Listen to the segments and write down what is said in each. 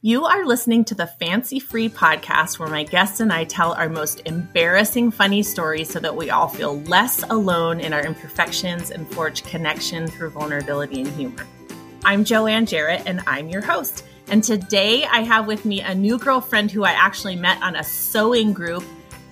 You are listening to the Fancy Free podcast where my guests and I tell our most embarrassing funny stories so that we all feel less alone in our imperfections and forge connection through vulnerability and humor. I'm Joanne Jarrett and I'm your host. And today I have with me a new girlfriend who I actually met on a sewing group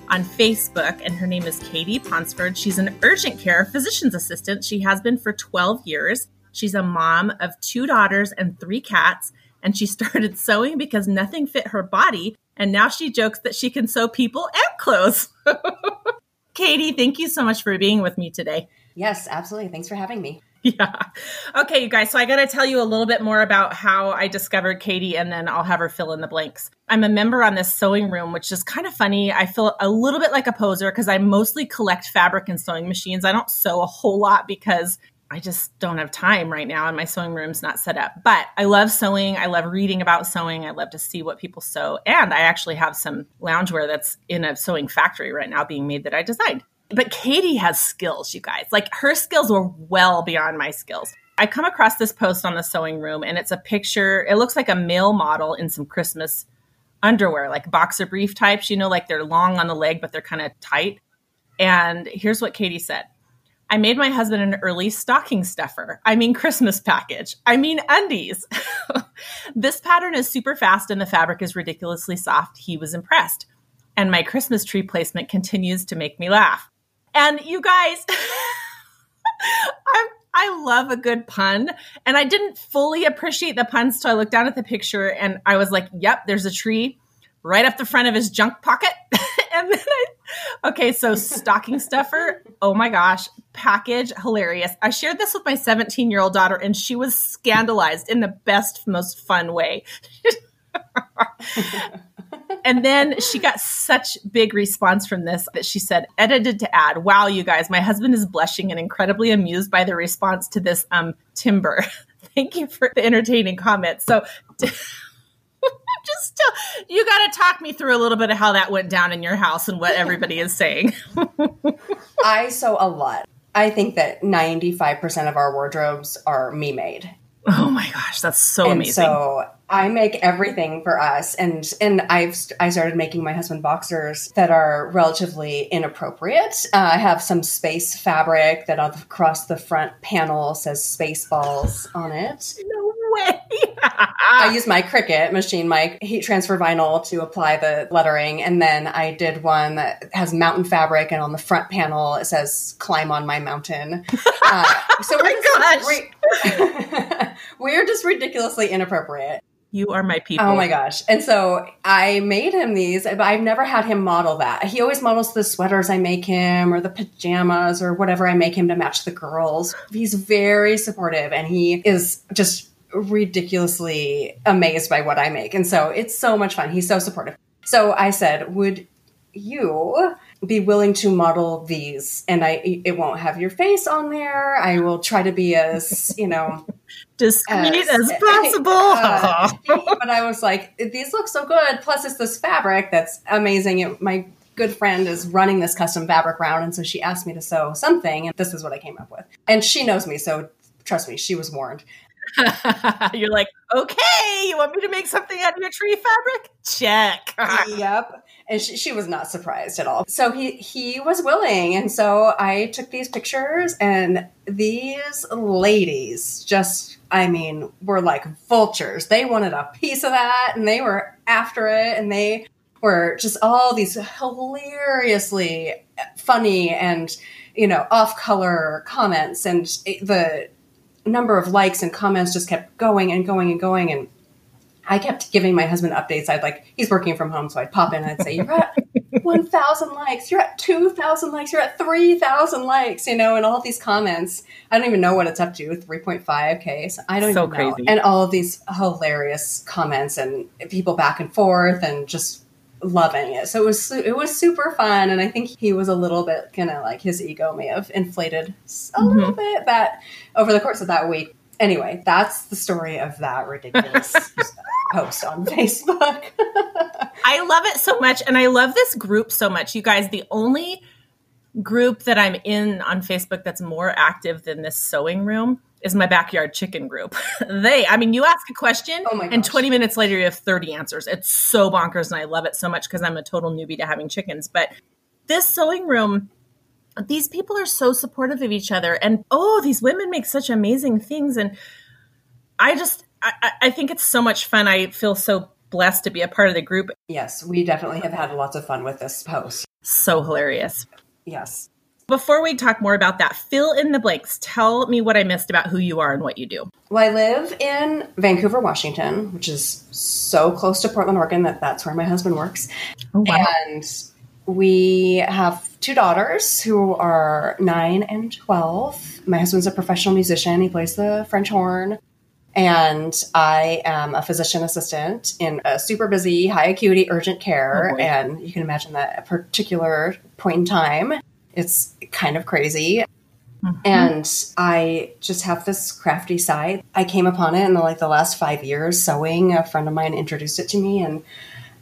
on Facebook, and her name is Katie Ponsford. She's an urgent care physician's assistant. She has been for 12 years. She's a mom of two daughters and three cats and she started sewing because nothing fit her body. And now she jokes that she can sew people and clothes. Katie, thank you so much for being with me today. Yes, absolutely. Thanks for having me. Yeah. Okay, you guys. So I got to tell you a little bit more about how I discovered Katie and then I'll have her fill in the blanks. I'm a member on this sewing room, which is kind of funny. I feel a little bit like a poser because I mostly collect fabric and sewing machines. I don't sew a whole lot because I just don't have time right now and my sewing room's not set up. But I love sewing. I love reading about sewing. I love to see what people sew. And I actually have some loungewear that's in a sewing factory right now being made that I designed. But Katie has skills, you guys. Like her skills were well beyond my skills. I come across this post on the sewing room and it's a picture. It looks like a male model in some Christmas underwear, like boxer brief types, you know, like they're long on the leg, but they're kind of tight. And here's what Katie said I made my husband an early stocking stuffer. I mean, Christmas package. I mean, undies. this pattern is super fast and the fabric is ridiculously soft. He was impressed. And my Christmas tree placement continues to make me laugh. And you guys, I'm, I love a good pun. And I didn't fully appreciate the puns till I looked down at the picture and I was like, yep, there's a tree right up the front of his junk pocket. and then I, okay, so stocking stuffer. Oh my gosh, package hilarious. I shared this with my 17 year old daughter, and she was scandalized in the best, most fun way. and then she got such big response from this that she said, edited to add, wow, you guys, my husband is blushing and incredibly amused by the response to this um timber. Thank you for the entertaining comments So just tell, you got to talk me through a little bit of how that went down in your house and what everybody is saying. I sew a lot. I think that 95% of our wardrobes are me made. Oh my gosh, that's so and amazing. So I make everything for us and and I've I started making my husband boxers that are relatively inappropriate. Uh, I have some space fabric that across the front panel says spaceballs on it. No way. I use my Cricut machine, my heat transfer vinyl to apply the lettering. And then I did one that has mountain fabric, and on the front panel it says "Climb on my mountain." Uh, so we're, oh just, we're just ridiculously inappropriate. You are my people. Oh my gosh. And so I made him these, but I've never had him model that. He always models the sweaters I make him or the pajamas or whatever I make him to match the girls. He's very supportive and he is just ridiculously amazed by what I make. And so it's so much fun. He's so supportive. So I said, Would you be willing to model these? And I it won't have your face on there. I will try to be as, you know, discreet as, as possible. Uh, but I was like, these look so good. Plus, it's this fabric that's amazing. It, my good friend is running this custom fabric round, and so she asked me to sew something, and this is what I came up with. And she knows me, so trust me, she was warned. You're like, okay, you want me to make something out of your tree fabric? Check. yep. And she, she, was not surprised at all. So he he was willing, and so I took these pictures, and these ladies just, I mean, were like vultures. They wanted a piece of that, and they were after it, and they were just all these hilariously funny and you know off color comments, and the number of likes and comments just kept going and going and going. And I kept giving my husband updates. I'd like, he's working from home, so I'd pop in and I'd say, You're at 1,000 likes, you're at 2,000 likes, you're at 3,000 likes, you know, and all these comments. I don't even know what it's up to 3.5K. So I don't so even know. Crazy. And all of these hilarious comments and people back and forth and just loving it. So it was it was super fun, and I think he was a little bit kind of like his ego may have inflated a mm-hmm. little bit that over the course of that week. Anyway, that's the story of that ridiculous post on Facebook. I love it so much, and I love this group so much. You guys, the only group that I'm in on Facebook that's more active than this sewing room is my backyard chicken group. they, I mean, you ask a question Oh and 20 minutes later you have 30 answers. It's so bonkers and I love it so much because I'm a total newbie to having chickens. But this sewing room, these people are so supportive of each other. And oh, these women make such amazing things. And I just, I, I- I think it's so much fun. I feel so blessed to be a part of the group. Yes, we definitely have had lots of fun with this post. So hilarious. Yes. Before we talk more about that, fill in the blanks. Tell me what I missed about who you are and what you do. Well, I live in Vancouver, Washington, which is so close to Portland, Oregon that that's where my husband works. Oh, wow. And we have two daughters who are nine and 12. My husband's a professional musician, he plays the French horn. And I am a physician assistant in a super busy, high acuity urgent care. Oh, and you can imagine that at a particular point in time, it's kind of crazy. Mm-hmm. And I just have this crafty side. I came upon it in the, like the last five years sewing. A friend of mine introduced it to me, and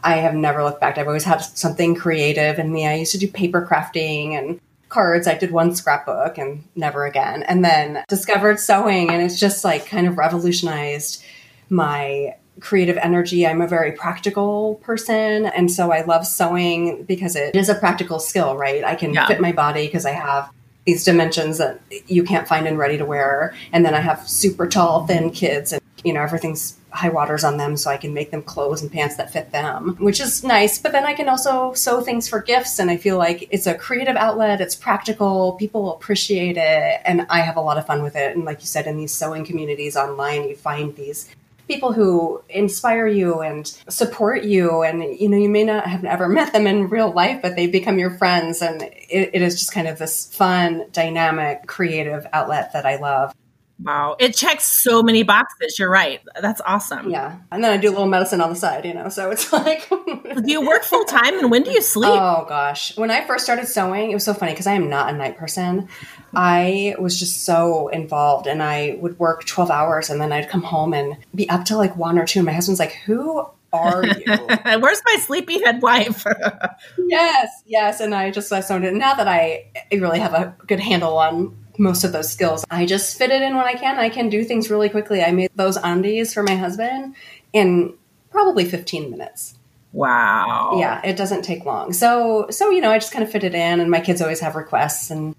I have never looked back. I've always had something creative in me. I used to do paper crafting and cards. I did one scrapbook and never again. And then discovered sewing, and it's just like kind of revolutionized my creative energy. I'm a very practical person, and so I love sewing because it is a practical skill, right? I can Yeah. fit my body because I have these dimensions that you can't find in ready to wear. And then I have super tall, thin kids, and you know, everything's high waters on them, so I can make them clothes and pants that fit them, which is nice. But then I can also sew things for gifts, and I feel like it's a creative outlet, it's practical, people appreciate it, and I have a lot of fun with it. And like you said, in these sewing communities online, you find these people who inspire you and support you and you know you may not have ever met them in real life but they become your friends and it, it is just kind of this fun dynamic creative outlet that i love Wow. It checks so many boxes. You're right. That's awesome. yeah and then i do a little medicine on the side you know so it's like Do you work full time and when do you sleep? Oh gosh. When I first started sewing, it was so funny because I am not a night person. I was just so involved and I would work 12 hours and then I'd come home and be up till like one or two. And my husband's like, Who are you? Where's my sleepyhead wife? yes, yes. And I just I sewed it. Now that I I really have a good handle on most of those skills, I just fit it in when I can. I can do things really quickly. I made those undies for my husband in probably 15 minutes. wow. Yeah, it doesn't take long. So, so you know, I just kind of fit it in, and my kids always have requests, and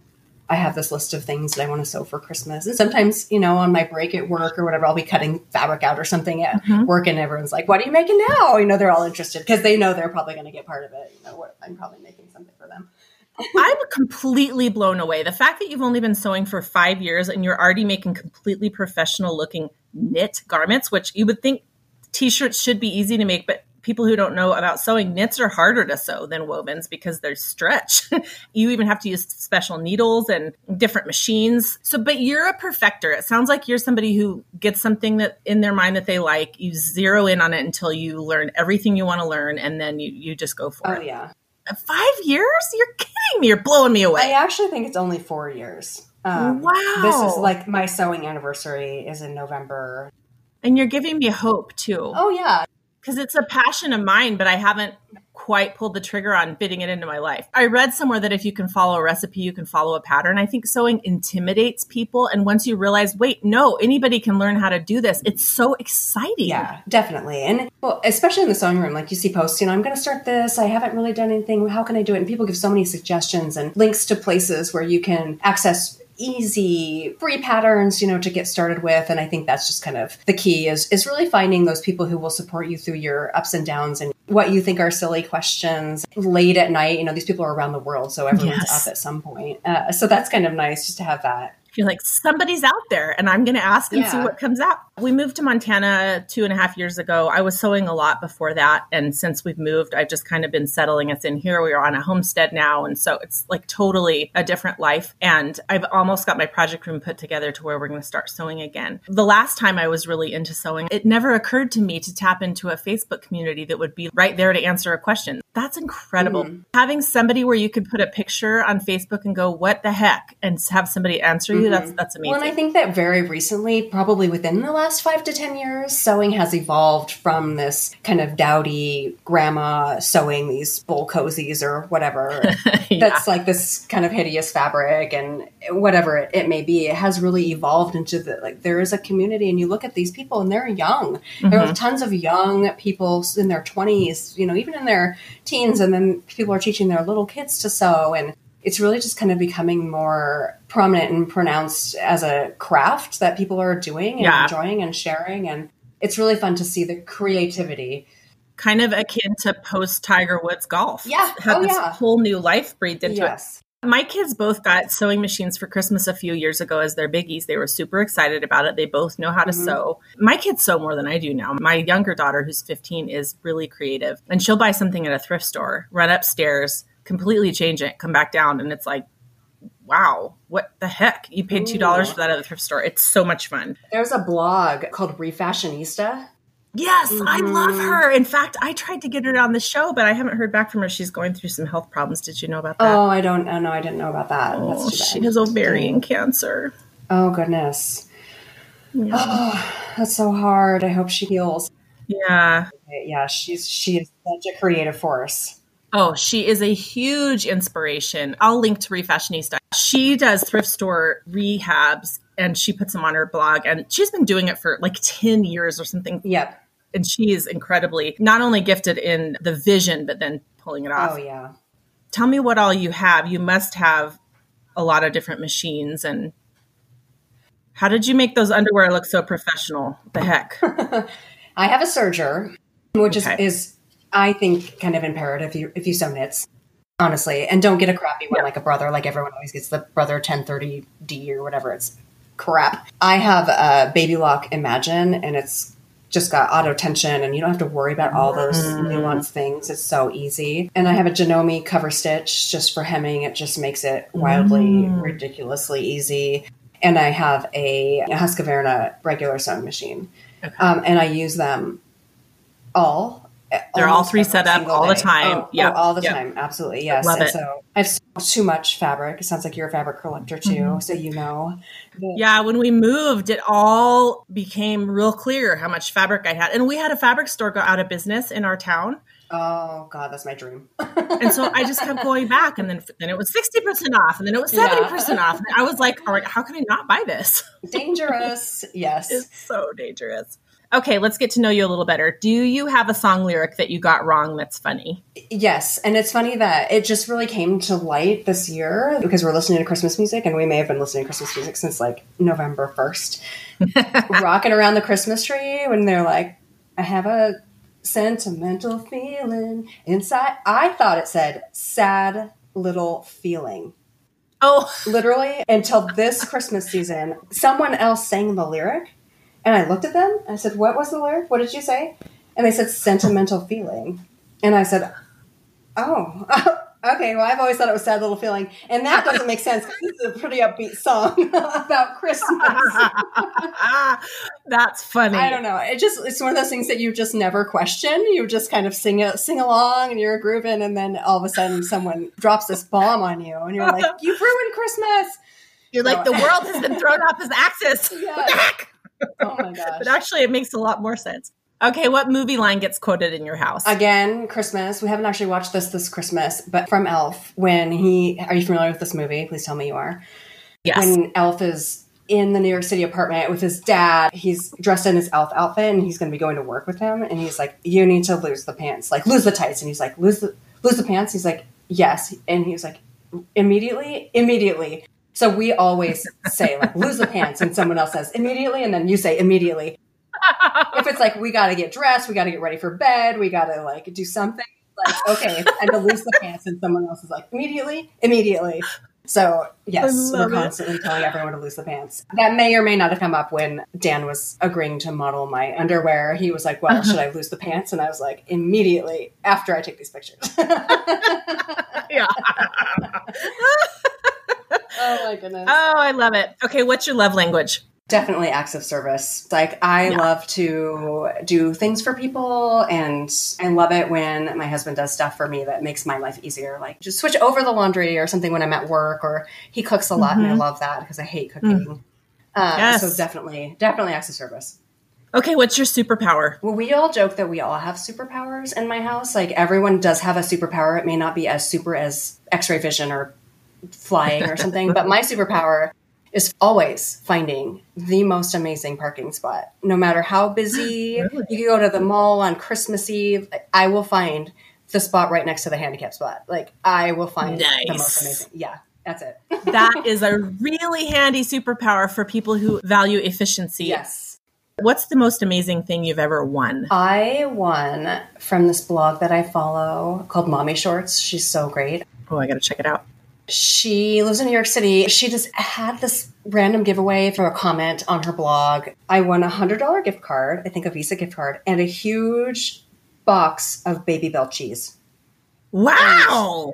I have this list of things that I want to sew for Christmas. And sometimes, you know, on my break at work or whatever, I'll be cutting fabric out or something at mm-hmm. work, and everyone's like, "What are you making now?" You know, they're all interested because they know they're probably going to get part of it. You know, what I'm probably making something for them. I'm completely blown away. The fact that you've only been sewing for five years and you're already making completely professional looking knit garments, which you would think t shirts should be easy to make, but people who don't know about sewing, knits are harder to sew than wovens because they're stretch. you even have to use special needles and different machines. So, but you're a perfecter. It sounds like you're somebody who gets something that in their mind that they like, you zero in on it until you learn everything you want to learn, and then you, you just go for Oh it. Oh, yeah, Five years? You're kidding me. You're blowing me away. I actually think it's only four years. Um, Wow. This is like my sewing anniversary is in November. and you're giving me hope too. Oh yeah, Because it's a passion of mine, but I haven't quite pulled the trigger on fitting it into my life. I read somewhere that if you can follow a recipe, you can follow a pattern. I think sewing intimidates people. And once you realize, wait, no, anybody can learn how to do this, it's so exciting. Yeah, definitely. And well, especially in the sewing room, like you see posts, you know, I'm going to start this. I haven't really done anything. How can I do it? And people give so many suggestions and links to places where you can access easy free patterns you know to get started with. And i think that's just kind of the key is is really finding those people who will support you through your ups and downs and what you think are silly questions late at night. You know these people are around the world so everyone's Yes. up at some point. Uh, so that's kind of nice just to have that feel like somebody's out there and I'm going to ask and see what comes out. We moved to Montana two and a half years ago. I was sewing a lot before that. And since we've moved, I've just kind of been settling us in here. We are on a homestead now. And so it's like totally a different life. And I've almost got my project room put together to where we're going to start sewing again. The last time I was really into sewing, it never occurred to me to tap into a Facebook community that would be right there to answer a question. That's incredible. Mhm. Having somebody where you could put a picture on Facebook and go, "What the heck?" and have somebody answer you. That's that's amazing. Well, and I think that very recently, probably within the last five to 10 years, sewing has evolved from this kind of dowdy grandma sewing these bowl cozies or whatever. Yeah. That's like this kind of hideous fabric and whatever it, it may be. It has really evolved into the like, there is a community, and you look at these people and they're young. There are tons of young people in their 20s, you know, even in their teens, and then people are teaching their little kids to sew. And it's really just kind of becoming more prominent and pronounced as a craft that people are doing and Yeah. enjoying and sharing. And it's really fun to see the creativity. kind of akin to post Tiger Woods golf. Yeah. had Oh, this yeah. whole new life breathed into it. yes. My kids both got sewing machines for Christmas a few years ago as their biggies. They were super excited about it. They both know how to Mhm. sew. My kids sew more than I do now. My younger daughter, who's 15, is really creative. And she'll buy something at a thrift store, run upstairs, completely change it, come back down. And it's like, wow, what the heck? You paid $2 Ooh. for that at the thrift store. It's so much fun. There's a blog called Refashionista. Yes, I love Mhm. her. In fact, I tried to get her on the show, but I haven't heard back from her. She's going through some health problems. Did you know about that? Oh, I don't oh, no, I didn't know about that. Oh, she has ovarian cancer. Oh goodness. Yeah. Oh, that's so hard. I hope she heals. yeah. Yeah, she's she is such a creative force. Oh, she is a huge inspiration. I'll link to Refashionista. She does thrift store rehabs and she puts them on her blog and she's been doing it for like 10 years or something. Yep. And she is incredibly not only gifted in the vision, but then pulling it off. Oh yeah. Tell me what all you have. You must have a lot of different machines and how did you make those underwear look so professional? The heck? I have a serger, which Okay. is is I think kind of imperative if you if you sew knits. Honestly, and don't get a crappy one Yeah. like a brother. Like everyone always gets the brother 1030D or whatever. It's crap. I have a Baby Lock Imagine, and it's just got auto tension, and you don't have to worry about all those Mm. nuanced things. It's so easy. And I have a Janome cover stitch just for hemming. It just makes it wildly, Mm. ridiculously easy. And I have a, a Husqvarna regular sewing machine, Okay. um, and I use them all. They're all three set up all the time. Oh, Yeah. oh, all the Yeah. time. Absolutely, yes. Love and it. so I have too much fabric. It sounds like you're a fabric collector too, Mm-hmm. so you know. The- Yeah, when we moved, it all became real clear how much fabric I had. And we had a fabric store go out of business in our town. Oh God, that's my dream. And so I just kept going back. And then, then it was 60% off. And then it was Yeah. 70% off. And I was like, all right, how can I not buy this? Dangerous. Yes. It's so dangerous. Okay, let's get to know you a little better. Do you have a song lyric that you got wrong that's funny? Yes, and it's funny that it just really came to light this year because we're listening to Christmas music, and we may have been listening to Christmas music since like November 1st. Rocking around the Christmas tree when they're like, I have a sentimental feeling inside. I thought it said sad little feeling. Oh, Literally, until this Christmas season, someone else sang the lyric, and I looked at them. I said, What was the lyric? What did you say? And they said, Sentimental feeling. And I said, Oh, okay. Well, I've always thought it was sad little feeling, and that doesn't make sense. This is a pretty upbeat song about Christmas. that's funny. I don't know. It just it's one of those things that you just never question. You just kind of sing it, sing along, and you're grooving, and then all of a sudden someone drops this bomb on you, and you're like, "You've ruined Christmas." You're like, the world has been thrown off its axis. Yeah. What the heck? Oh my gosh! But actually, it makes a lot more sense. Okay, what movie line gets quoted in your house? Again, Christmas. We haven't actually watched this this Christmas, but from Elf, when he are you familiar with this movie? Please tell me you are. yes. When Elf is in the New York City apartment with his dad, he's dressed in his elf outfit and he's going to be going to work with him. And he's like, "You need to lose the pants, like lose the tights." And he's like, "Lose the lose the pants." He's like, "Yes." And he's like, "Immediately, immediately." So we always say like, "Lose the pants," and someone else says immediately, and then you say immediately. if it's like we got to get dressed, we got to get ready for bed, we got to like do something. Like okay, time to lose the pants, and someone else is like immediately, immediately. So yes, we're love it. constantly telling everyone to lose the pants. That may or may not have come up when Dan was agreeing to model my underwear. He was like, "Well, should I lose the pants?" And I was like, "Immediately after I take these pictures." yeah. Oh my goodness. Oh, I love it. Okay, what's your love language? Definitely acts of service. Like I Yeah. love to do things for people and I love it when my husband does stuff for me that makes my life easier. Like just switch over the laundry or something when I'm at work or he cooks a lot and I Mhm. love that because I hate cooking. Uh, Yes. So definitely, definitely acts of service. Okay, what's your superpower? Well, we all joke that we all have superpowers in my house. Like everyone does have a superpower. It may not be as super as X-ray vision or flying or something, but my superpower is always finding the most amazing parking spot. No matter how busy, Really? you can go to the mall on Christmas Eve. I will find the spot right next to the handicap spot. Like I will find the most amazing. Yeah, that's it. That is a really handy superpower for people who value efficiency. yes. What's the most amazing thing you've ever won? I won from this blog that I follow called Mommy Shorts. She's so great. Oh, I got to check it out. She lives in New York City. She just had this random giveaway for a comment on her blog. I won a hundred dollar gift card, I think a Visa gift card, and a huge box of Babybel cheese. Wow.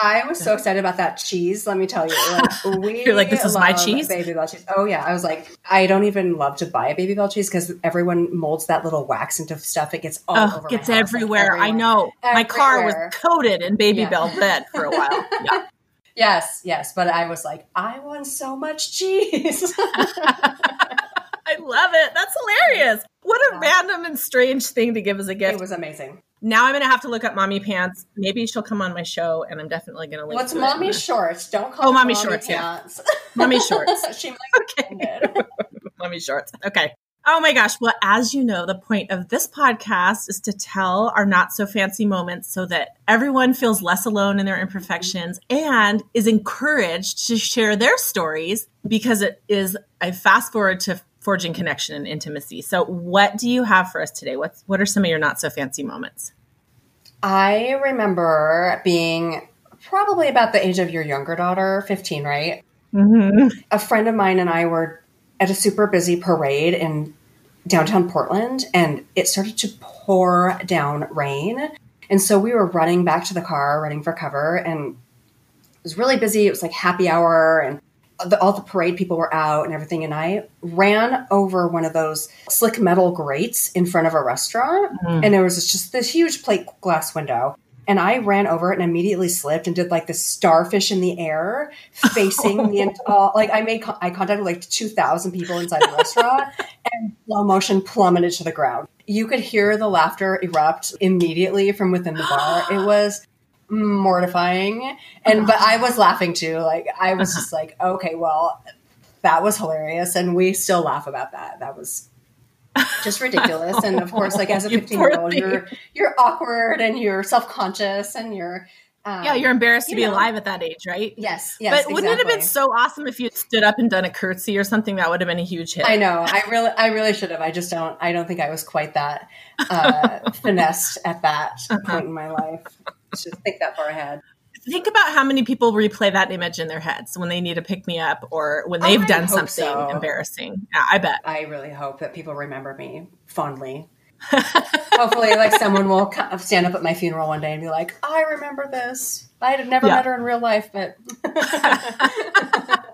I was so excited about that cheese. Let me tell you, like we You're like, "This is my cheese?" Baby Bell cheese. Oh yeah, I was like, I don't even love to buy a Babybel cheese because everyone molds that little wax into stuff. It gets all Oh, over. gets my house, like, everywhere. I know. My car was coated in baby Yeah. bell bed for a while. Yeah. Yes, yes, but I was like, I won so much cheese. I love it. That's hilarious. What a Yeah. random and strange thing to give as a gift. it was amazing. now I'm going to have to look up Mommy Pants. Maybe she'll come on my show and I'm definitely going to link What's to it. mommy shorts? Don't call Oh, it Mommy Shorts, yeah. Mommy Shorts. she might Okay. Mommy Shorts. Okay. Oh my gosh. Well, as you know, the point of this podcast is to tell our not so fancy moments so that everyone feels less alone in their imperfections and is encouraged to share their stories because it is a fast forward to forging connection and intimacy. So, what do you have for us today? What's what are some of your not so fancy moments? I remember being probably about the age of your younger daughter, 15, right? Mm-hmm. a friend of mine and I were at a super busy parade in downtown Portland and it started to pour down rain. And so we were running back to the car, running for cover, and it was really busy. It was like happy hour and the, all the parade people were out and everything. And I ran over one of those slick metal grates in front of a restaurant. Mm. And there was just this huge plate glass window. And I ran over it and immediately slipped and did like the starfish in the air facing the ent- uh, like I made co- eye contact like 2,000 people inside the restaurant and slow motion plummeted to the ground. You could hear the laughter erupt immediately from within the bar. It was mortifying. And but I was laughing too. Like I was just like, okay, well, that was hilarious and we still laugh about that. That was just ridiculous. And of course, like as a 15 year old, you're you're awkward and you're self conscious and you're um, Yeah, you're embarrassed to be know. alive at that age, right? yes, yes. but wouldn't it have been so awesome if you had stood up and done a curtsy or something? That would have been a huge hit. I know. I really, I really should have. I just don't. I don't think I was quite that uh, finessed at that Uh-huh. point in my life. Should think that far ahead. Think about how many people replay that image in their heads when they need to pick me up or when they've I done something so. embarrassing. Yeah, I bet. I really hope that people remember me fondly. Hopefully, like someone will stand up at my funeral one day and be like, "I remember this. I had never Yeah. met her in real life, but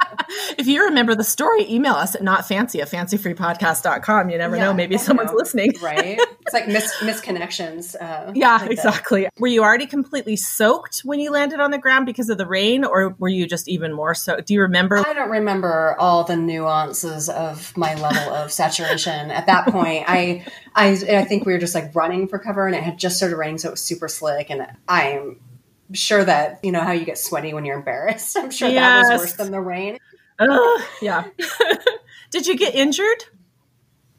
if you remember the story, email us at notfancy at fancyfreepodcast.com. You never Yeah, know. Maybe never someone's know. listening. right? It's like mis- misconnections. Uh, Yeah, like that. exactly. Were you already completely soaked when you landed on the ground because of the rain, or were you just even more so? Do you remember? I don't remember all the nuances of my level of saturation at that point. I, I, I think we were just like running for cover, and it had just started raining, so it was super slick. And I'm sure that you know how you get sweaty when you're embarrassed. I'm sure that was worse than the rain. Ugh, yeah. Did you get injured?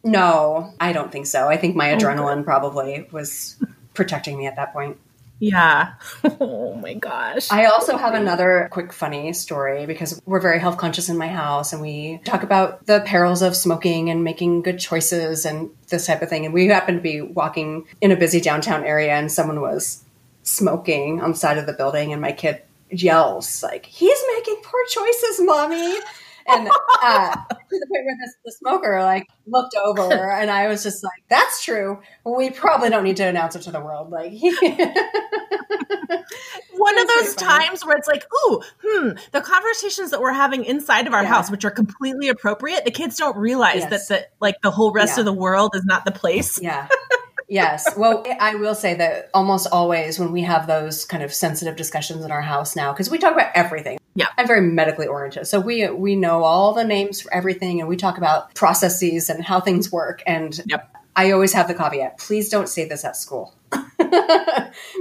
No, I don't think so. I think my Oh, adrenaline probably was protecting me at that point. Yeah. Oh my gosh. I also have another quick funny story because we're very health conscious in my house and we talk about the perils of smoking and making good choices and this type of thing. And we happened to be walking in a busy downtown area and someone was smoking on the side of the building and my kid yells like, he's making poor choices, mommy. And uh, to the point where this, the smoker like looked over and I was just like, that's true. We probably don't need to announce it to the world. Like, one of those times where it's like, ooh, hmm, the conversations that we're having inside of our yeah. house, which are completely appropriate, the kids don't realize yes. that the like the whole rest yeah. of the world is not the place. Yeah. yes. Well, I will say that almost always when we have those kind of sensitive discussions in our house now, because we talk about everything. Yeah. I'm very medically oriented. So we we know all the names for everything and we talk about processes and how things work. And yep. I always have the caveat, please don't say this at school.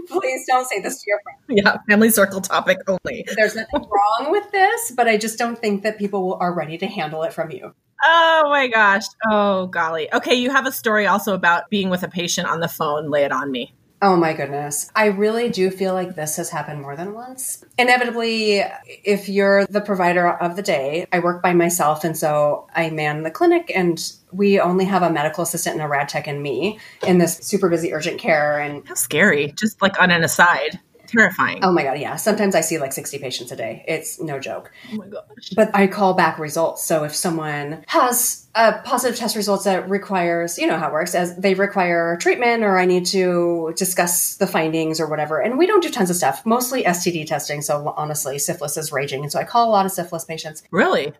Please don't say this to your friend. Yeah, family circle topic only. There's nothing wrong with this, but I just don't think that people are ready to handle it from you. Oh my gosh. Oh golly. Okay, you have a story also about being with a patient on the phone. Lay it on me. Oh my goodness. I really do feel like this has happened more than once. Inevitably, if you're the provider of the day, I work by myself. And so I man the clinic and we only have a medical assistant and a rad tech and me in this super busy urgent care. And how scary. Just like on an aside terrifying. Oh my god, yeah. Sometimes I see like 60 patients a day. It's no joke. Oh my gosh. But I call back results. So if someone has a positive test results that requires, you know how it works, as they require treatment or I need to discuss the findings or whatever. And we don't do tons of stuff, mostly STD testing. So honestly, syphilis is raging. And so I call a lot of syphilis patients. Really?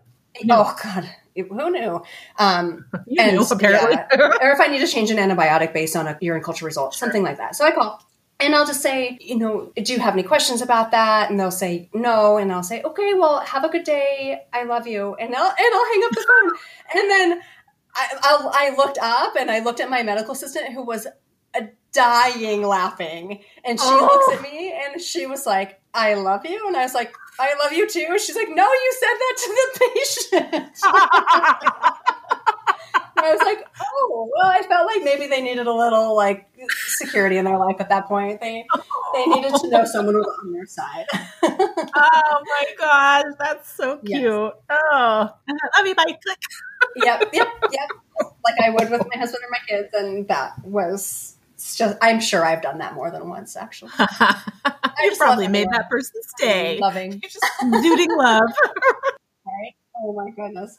Oh God, who knew? Um, you and, knew, apparently. Yeah, or if I need to change an antibiotic based on a urine culture result, sure. something like that. So I call and I'll just say, you know, do you have any questions about that? And they'll say no, and I'll say, okay, well, have a good day. I love you, and I'll and I'll hang up the phone. and then I, I'll, I looked up and I looked at my medical assistant who was uh, dying laughing, and she oh. looks at me and she was like, "I love you," and I was like, "I love you too." She's like, "No, you said that to the patient." I was like, oh, well, I felt like maybe they needed a little like security in their life at that point. They they needed to know someone was on their side. oh my gosh, that's so cute. Yes. Oh, love you, bye. Click. yep, yep, yep. Like I would with my husband or my kids, and that was just. I'm sure I've done that more than once, actually. you probably made that person stay. Loving, You're just zooting love. right? Oh my goodness.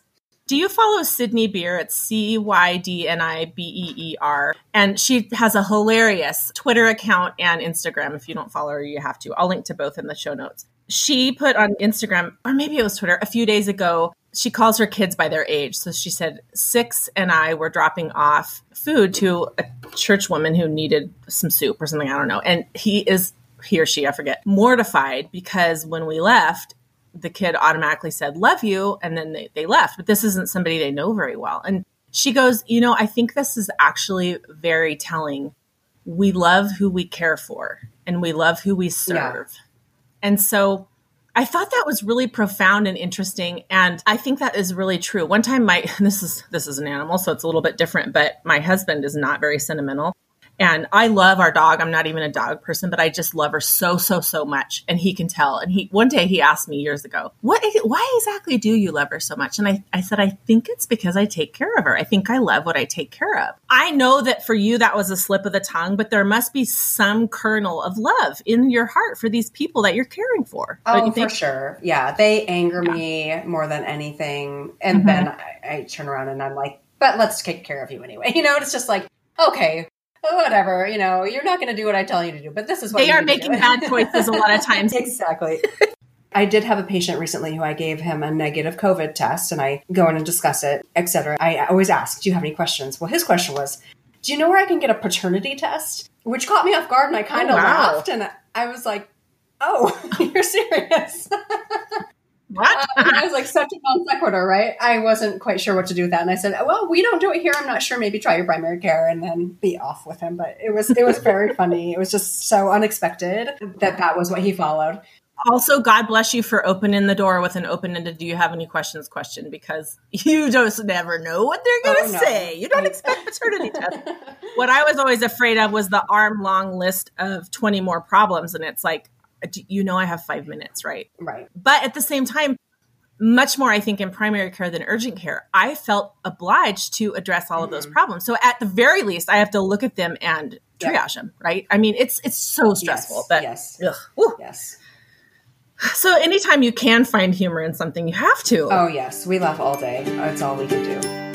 Do you follow Cydni Beer? It's C Y D N I B E E R. And she has a hilarious Twitter account and Instagram. If you don't follow her, you have to. I'll link to both in the show notes. She put on Instagram, or maybe it was Twitter, a few days ago. She calls her kids by their age. So she said, Six and I were dropping off food to a church woman who needed some soup or something. I don't know. And he is, he or she, I forget, mortified because when we left, the kid automatically said, Love you. And then they, they left. But this isn't somebody they know very well. And she goes, You know, I think this is actually very telling. We love who we care for and we love who we serve. Yeah. And so I thought that was really profound and interesting and I think that is really true. One time my this is this is an animal so it's a little bit different but my husband is not very sentimental and I love our dog. I'm not even a dog person, but I just love her so, so, so much. And he can tell. And he, one day he asked me years ago, what, why exactly do you love her so much? And I, I said, I think it's because I take care of her. I think I love what I take care of. I know that for you, that was a slip of the tongue, but there must be some kernel of love in your heart for these people that you're caring for. Oh, for sure. Yeah. They anger yeah. me more than anything. And mm-hmm. then I, I turn around and I'm like, but let's take care of you anyway. You know, it's just like, okay, whatever, you know, you're not going to do what I tell you to do, but this is what they are making bad choices a lot of times. exactly. I did have a patient recently who I gave him a negative COVID test and I go in and discuss it, etc. I always ask, do you have any questions? Well, his question was, do you know where I can get a paternity test? Which caught me off guard and I kind of oh, wow. laughed and I was like, oh, you're serious. What? Uh, I was like such a non sequitur, right? I wasn't quite sure what to do with that, and I said, "Well, we don't do it here. I'm not sure. Maybe try your primary care and then be off with him." But it was it was very funny. It was just so unexpected that that was what he followed. Also, God bless you for opening the door with an open-ended "Do you have any questions?" question because you just never know what they're going to oh, no. say. You don't expect paternity test. What I was always afraid of was the arm-long list of twenty more problems, and it's like you know I have five minutes, right? Right. But at the same time, much more, I think, in primary care than urgent care, I felt obliged to address all mm-hmm. of those mm-hmm. problems. So at the very least, I have to look at them and triage yep. them, right? I mean, it's it's so stressful. Yes. But yes, ugh, yes. So anytime you can find humor in something, you have to. Oh yes, we laugh all day. That's all we can do.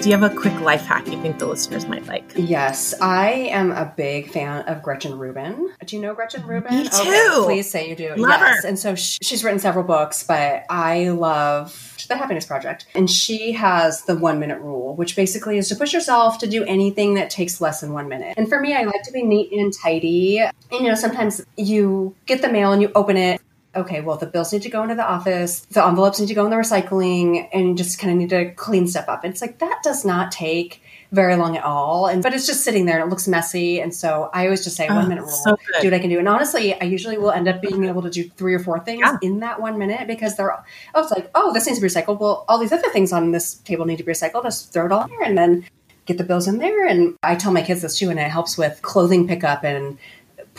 Do you have a quick life hack you think the listeners might like? Yes, I am a big fan of Gretchen Rubin. Do you know Gretchen Rubin? Me too. please say you do. Love yes. her. And so sh- she's written several books, but I love the Happiness Project. And she has the one minute rule, which basically is to push yourself to do anything that takes less than one minute. And for me, I like to be neat and tidy. And, you know, sometimes you get the mail and you open it okay, well, the bills need to go into the office, the envelopes need to go in the recycling, and you just kind of need to clean stuff up. And it's like that does not take very long at all. And but it's just sitting there and it looks messy. And so I always just say Oh, one ah, minute rule, so do what I can do. And honestly, I usually will end up being able to do three or four things Yeah. in that one minute because they're oh, it's like, oh, this needs to be recycled. Well, all these other things on this table need to be recycled. Just throw it all there and then get the bills in there. And I tell my kids this too, and it helps with clothing pickup and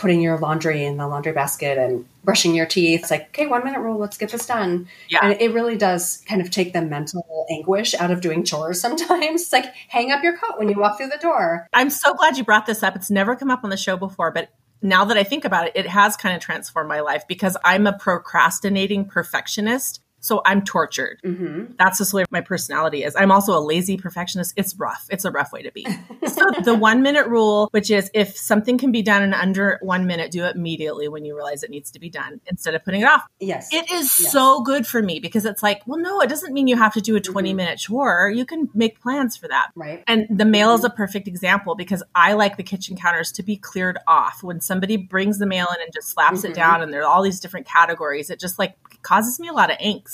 putting your laundry in the laundry basket and brushing your teeth. It's like, okay, one minute rule, let's get this done. Yeah. And it really does kind of take the mental anguish out of doing chores sometimes. It's like hang up your coat when you walk through the door. I'm so glad you brought this up. It's never come up on the show before, but now that I think about it, it has kind of transformed my life because I'm a procrastinating perfectionist. So I'm tortured. Mm-hmm. That's just the way my personality is. I'm also a lazy perfectionist. It's rough. It's a rough way to be. so the one minute rule, which is if something can be done in under one minute, do it immediately when you realize it needs to be done instead of putting it off. Yes. It is Yes. so good for me because it's like, well, no, it doesn't mean you have to do a 20 Mhm. minute chore. You can make plans for that. right. And the mail is a perfect example because I like the kitchen counters to be cleared off. When somebody brings the mail in and just slaps it down and there are all these different categories, it just like causes me a lot of angst.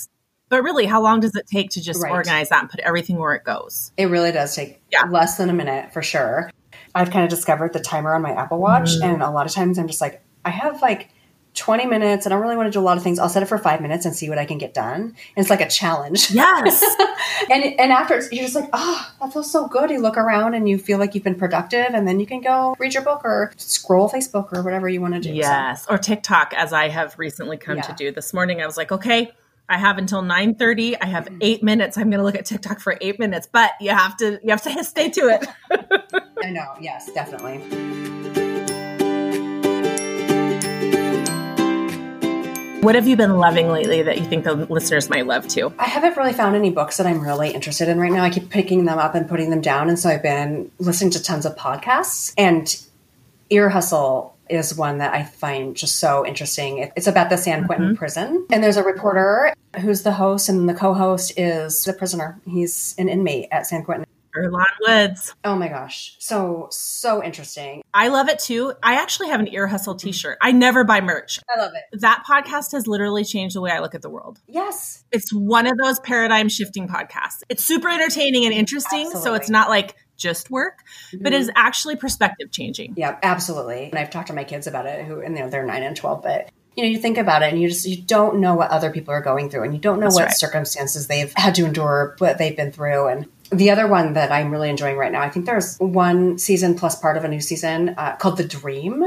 But really, how long does it take to just Right. organize that and put everything where it goes? It really does take Yeah. less than a minute for sure. I've kind of discovered the timer on my Apple Watch, Mm. and a lot of times I'm just like, I have like 20 minutes and I don't really want to do a lot of things. I'll set it for five minutes and see what I can get done. And it's like a challenge. Yes. and and after you're just like, oh, that feels so good. You look around and you feel like you've been productive, and then you can go read your book or scroll Facebook or whatever you want to do. So, yes. Or TikTok, as I have recently come to do. This morning, I was like, okay. I have until 9:30. I have Mm-hmm. 8 minutes. I'm going to look at TikTok for 8 minutes, but you have to you have to stay to it. I know. Yes, definitely. What have you been loving lately that you think the listeners might love too? I haven't really found any books that I'm really interested in right now. I keep picking them up and putting them down, and so I've been listening to tons of podcasts. And Ear Hustle is one that I find just so interesting. It's about the San Quentin mm-hmm. prison, and there's a reporter who's the host, and the co-host is the prisoner. He's an inmate at San Quentin. Earlonne Woods. Oh my gosh, so so interesting. I love it too. I actually have an ear hustle t-shirt. I never buy merch. I love it. That podcast has literally changed the way I look at the world. Yes, It's one of those paradigm shifting podcasts. It's super entertaining and interesting, so it's not like just work, but it is actually perspective changing. Yeah, absolutely. And I've talked to my kids about it, who and you know they're nine and twelve, but you know you think about it and you just you don't know what other people are going through, and you don't know That's what right. circumstances they've had to endure, what they've been through, and. The other one that I'm really enjoying right now, I think there's one season plus part of a new season uh, called The Dream.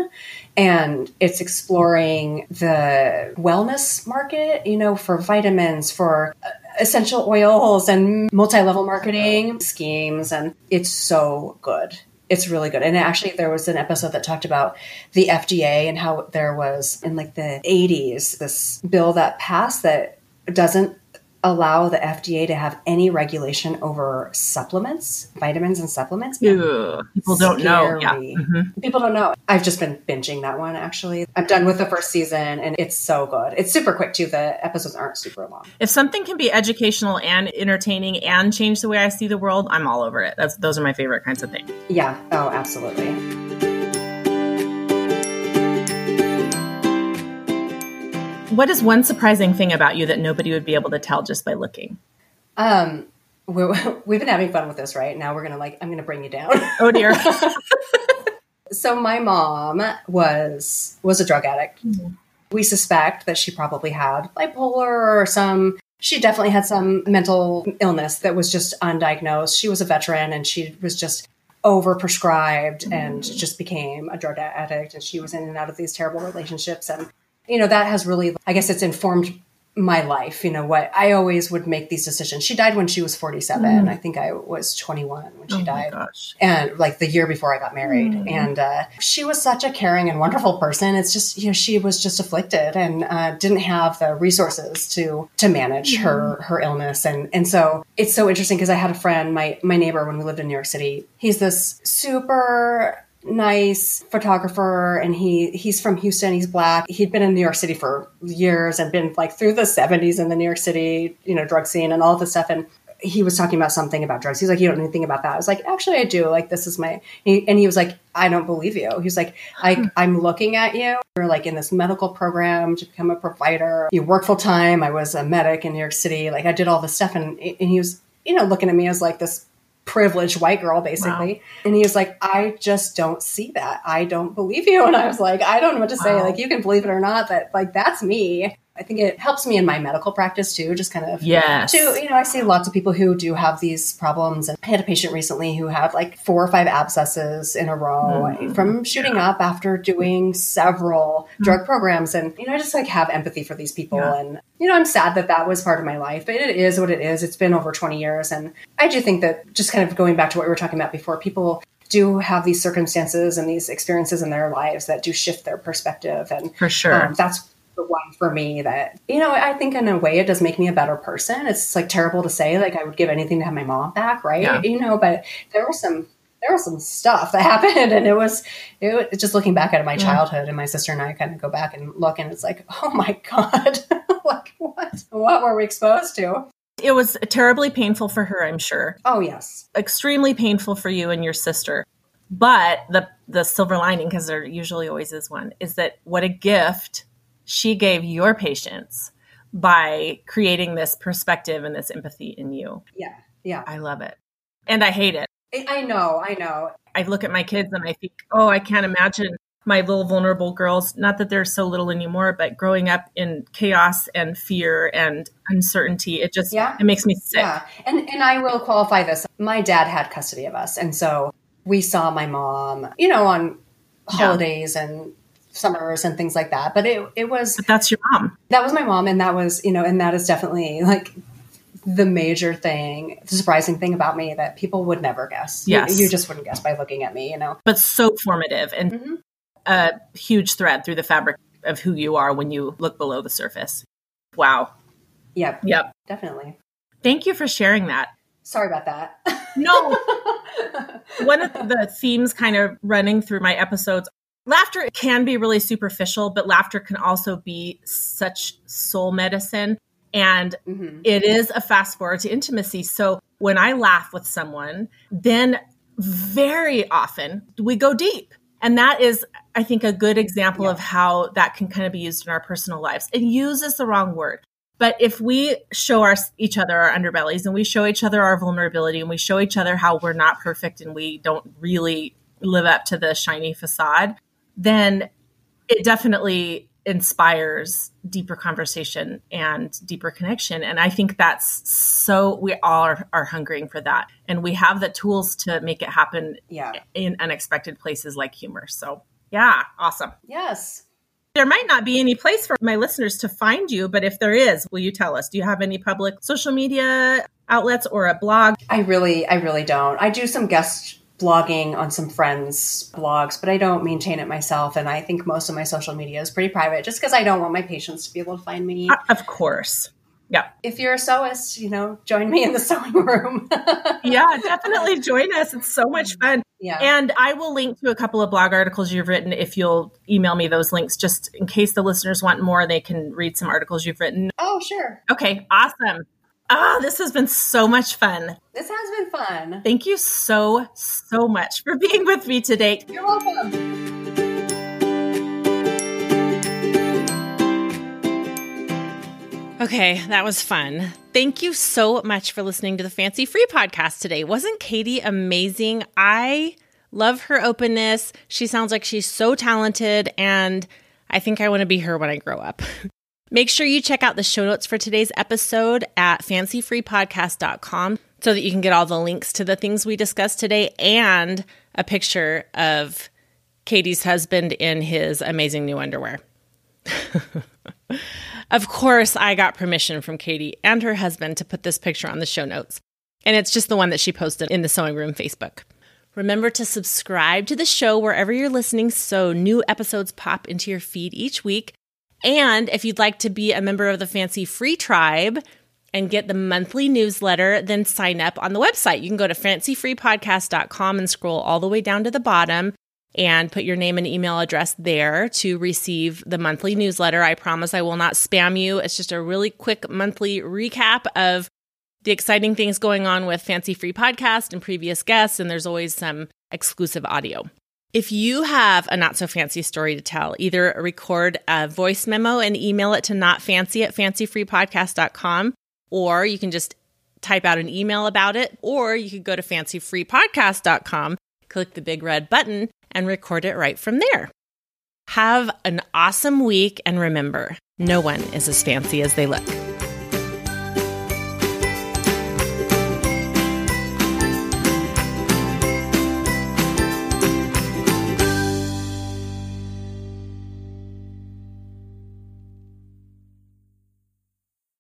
And it's exploring the wellness market, you know, for vitamins, for uh, essential oils and multi-level marketing schemes and it's so good. It's really good. And actually there was an episode that talked about the fda and how there was in like the 80s this bill that passed that doesn't allow the fda to have any regulation over supplements vitamins and supplements Ew, people don't know. Yeah. Scary. Mhm. People don't know. I've just been binging that one actually. I'm done with the first season and it's so good. It's super quick too. The episodes aren't super long. If something can be educational and entertaining and change the way I see the world, I'm all over it. That's those are my favorite kinds of things. Yeah. Oh, absolutely. What is one surprising thing about you that nobody would be able to tell just by looking? Um, we're, we've been having fun with this, right? Now we're gonna like, I'm gonna bring you down. Oh dear. so my mom was was a drug addict. We suspect that she probably had bipolar or some. She definitely had some mental illness that was just undiagnosed. She was a veteran and she was just overprescribed and just became a drug addict. And she was in and out of these terrible relationships. And you know that has really, I guess, it's informed my life, you know, what I always would make these decisions. She died when she was 47. Mm. I think I was 21 when she oh died. And like the year before I got married. Mm. And uh, she was such a caring and wonderful person. It's just, you know, she was just afflicted and uh, didn't have the resources to to manage mm. her her illness. And and so it's so interesting because I had a friend, my my neighbor when we lived in New York City. He's this super nice photographer and he he's from Houston he's black. He'd been in New York City for years and been like through the 70s in the New York City you know drug scene and all this stuff and he was talking about something about drugs. He's like you don't know anything about that. I was like actually I do. Like this is my and he was like I don't believe you. He's like I hmm. I'm looking at you. You're like in this medical program to become a provider. You work full time I was a medic in New York City. Like I did all this stuff. And and he was you know looking at me as like this privileged white girl basically. Wow. and he was like i just don't see that. I don't believe you. And i was like i don't know what to wow. say like you can believe it or not but like that's me I think it helps me in my medical practice too, just kind of yeah. to you know, I see lots of people who do have these problems. And I had a patient recently who had like four or five abscesses in a row mm-hmm. from shooting yeah. up after doing several mm-hmm. drug programs. And you know, I just like have empathy for these people. Yeah. And you know, I'm sad that that was part of my life, but it is what it is. It's been over 20 years, and I do think that just kind of going back to what we were talking about before, people do have these circumstances and these experiences in their lives that do shift their perspective and for sure um, that's the one for me that you know i think in a way it does make me a better person. It's like terrible to say like i would give anything to have my mom back right? Yeah. you know but there was some there was some stuff that happened and it was it was just looking back at my mm-hmm. childhood and my sister and i kind of go back and look and it's like oh my god like what what were we exposed to? It was terribly painful for her i'm sure. Oh yes. Extremely painful for you and your sister. But the the silver lining because there usually always is one is that what a gift she gave your patients by creating this perspective and this empathy in you. Yeah. Yeah. I love it. And I hate it. I know. I know. I look at my kids and I think, oh, I can't imagine my little vulnerable girls, not that they're so little anymore, but growing up in chaos and fear and uncertainty, it just yeah. it makes me sick. Yeah. And and I will qualify this. My dad had custody of us. And so we saw my mom, you know, on holidays yeah. and summers and things like that. But it it was But that's your mom. That was my mom and that was, you know, and that is definitely like the major thing, the surprising thing about me that people would never guess. Yes. You, you just wouldn't guess by looking at me, you know. But so formative and mm-hmm. a huge thread through the fabric of who you are when you look below the surface. Wow. Yep. Yep. Definitely. Thank you for sharing that. Sorry about that. No. One of the themes kind of running through my episodes Laughter can be really superficial, but laughter can also be such soul medicine. And mm-hmm. it is a fast forward to intimacy. So when I laugh with someone, then very often we go deep. And that is, I think, a good example yeah. of how that can kind of be used in our personal lives. It uses the wrong word. But if we show our, each other our underbellies and we show each other our vulnerability and we show each other how we're not perfect and we don't really live up to the shiny facade, then it definitely inspires deeper conversation and deeper connection. And i think that's so we all are, are hungering for that. And we have the tools to make it happen yeah. in unexpected places like humor. So yeah awesome. Yes. There might not be any place for my listeners to find you but if there is will you tell us? Do you have any public social media outlets or a blog? I really i really don't. I do some guest blogging on some friends' blogs, but I don't maintain it myself. And I think most of my social media is pretty private just because I don't want my patients to be able to find me. Uh, of course. Yeah. If you're a sewist, you know, join me in the sewing room. yeah, definitely join us. It's so much fun. Yeah. And I will link to a couple of blog articles you've written if you'll email me those links just in case the listeners want more, they can read some articles you've written. Oh, sure. Okay, awesome. Ah, this has been so much fun. This has been fun. Thank you so, so much for being with me today. You're welcome. Okay, that was fun. Thank you so much for listening to the Fancy Free podcast today. Wasn't Katie amazing? I love her openness. She sounds like she's so talented, and I think I want to be her when I grow up. Make sure you check out the show notes for today's episode at fancyfreepodcast.com so that you can get all the links to the things we discussed today and a picture of Katie's husband in his amazing new underwear. Of course, I got permission from Katie and her husband to put this picture on the show notes. And it's just the one that she posted in the Sewing Room Facebook. Remember to subscribe to the show wherever you're listening so new episodes pop into your feed each week. And if you'd like to be a member of the Fancy Free Tribe and get the monthly newsletter, then sign up on the website. You can go to fancyfreepodcast.com and scroll all the way down to the bottom and put your name and email address there to receive the monthly newsletter. I promise I will not spam you. It's just a really quick monthly recap of the exciting things going on with Fancy Free Podcast and previous guests, and there's always some exclusive audio. If you have a not so fancy story to tell, either record a voice memo and email it to notfancy at fancyfreepodcast.com, or you can just type out an email about it, or you could go to fancyfreepodcast.com, click the big red button, and record it right from there. Have an awesome week, and remember, no one is as fancy as they look.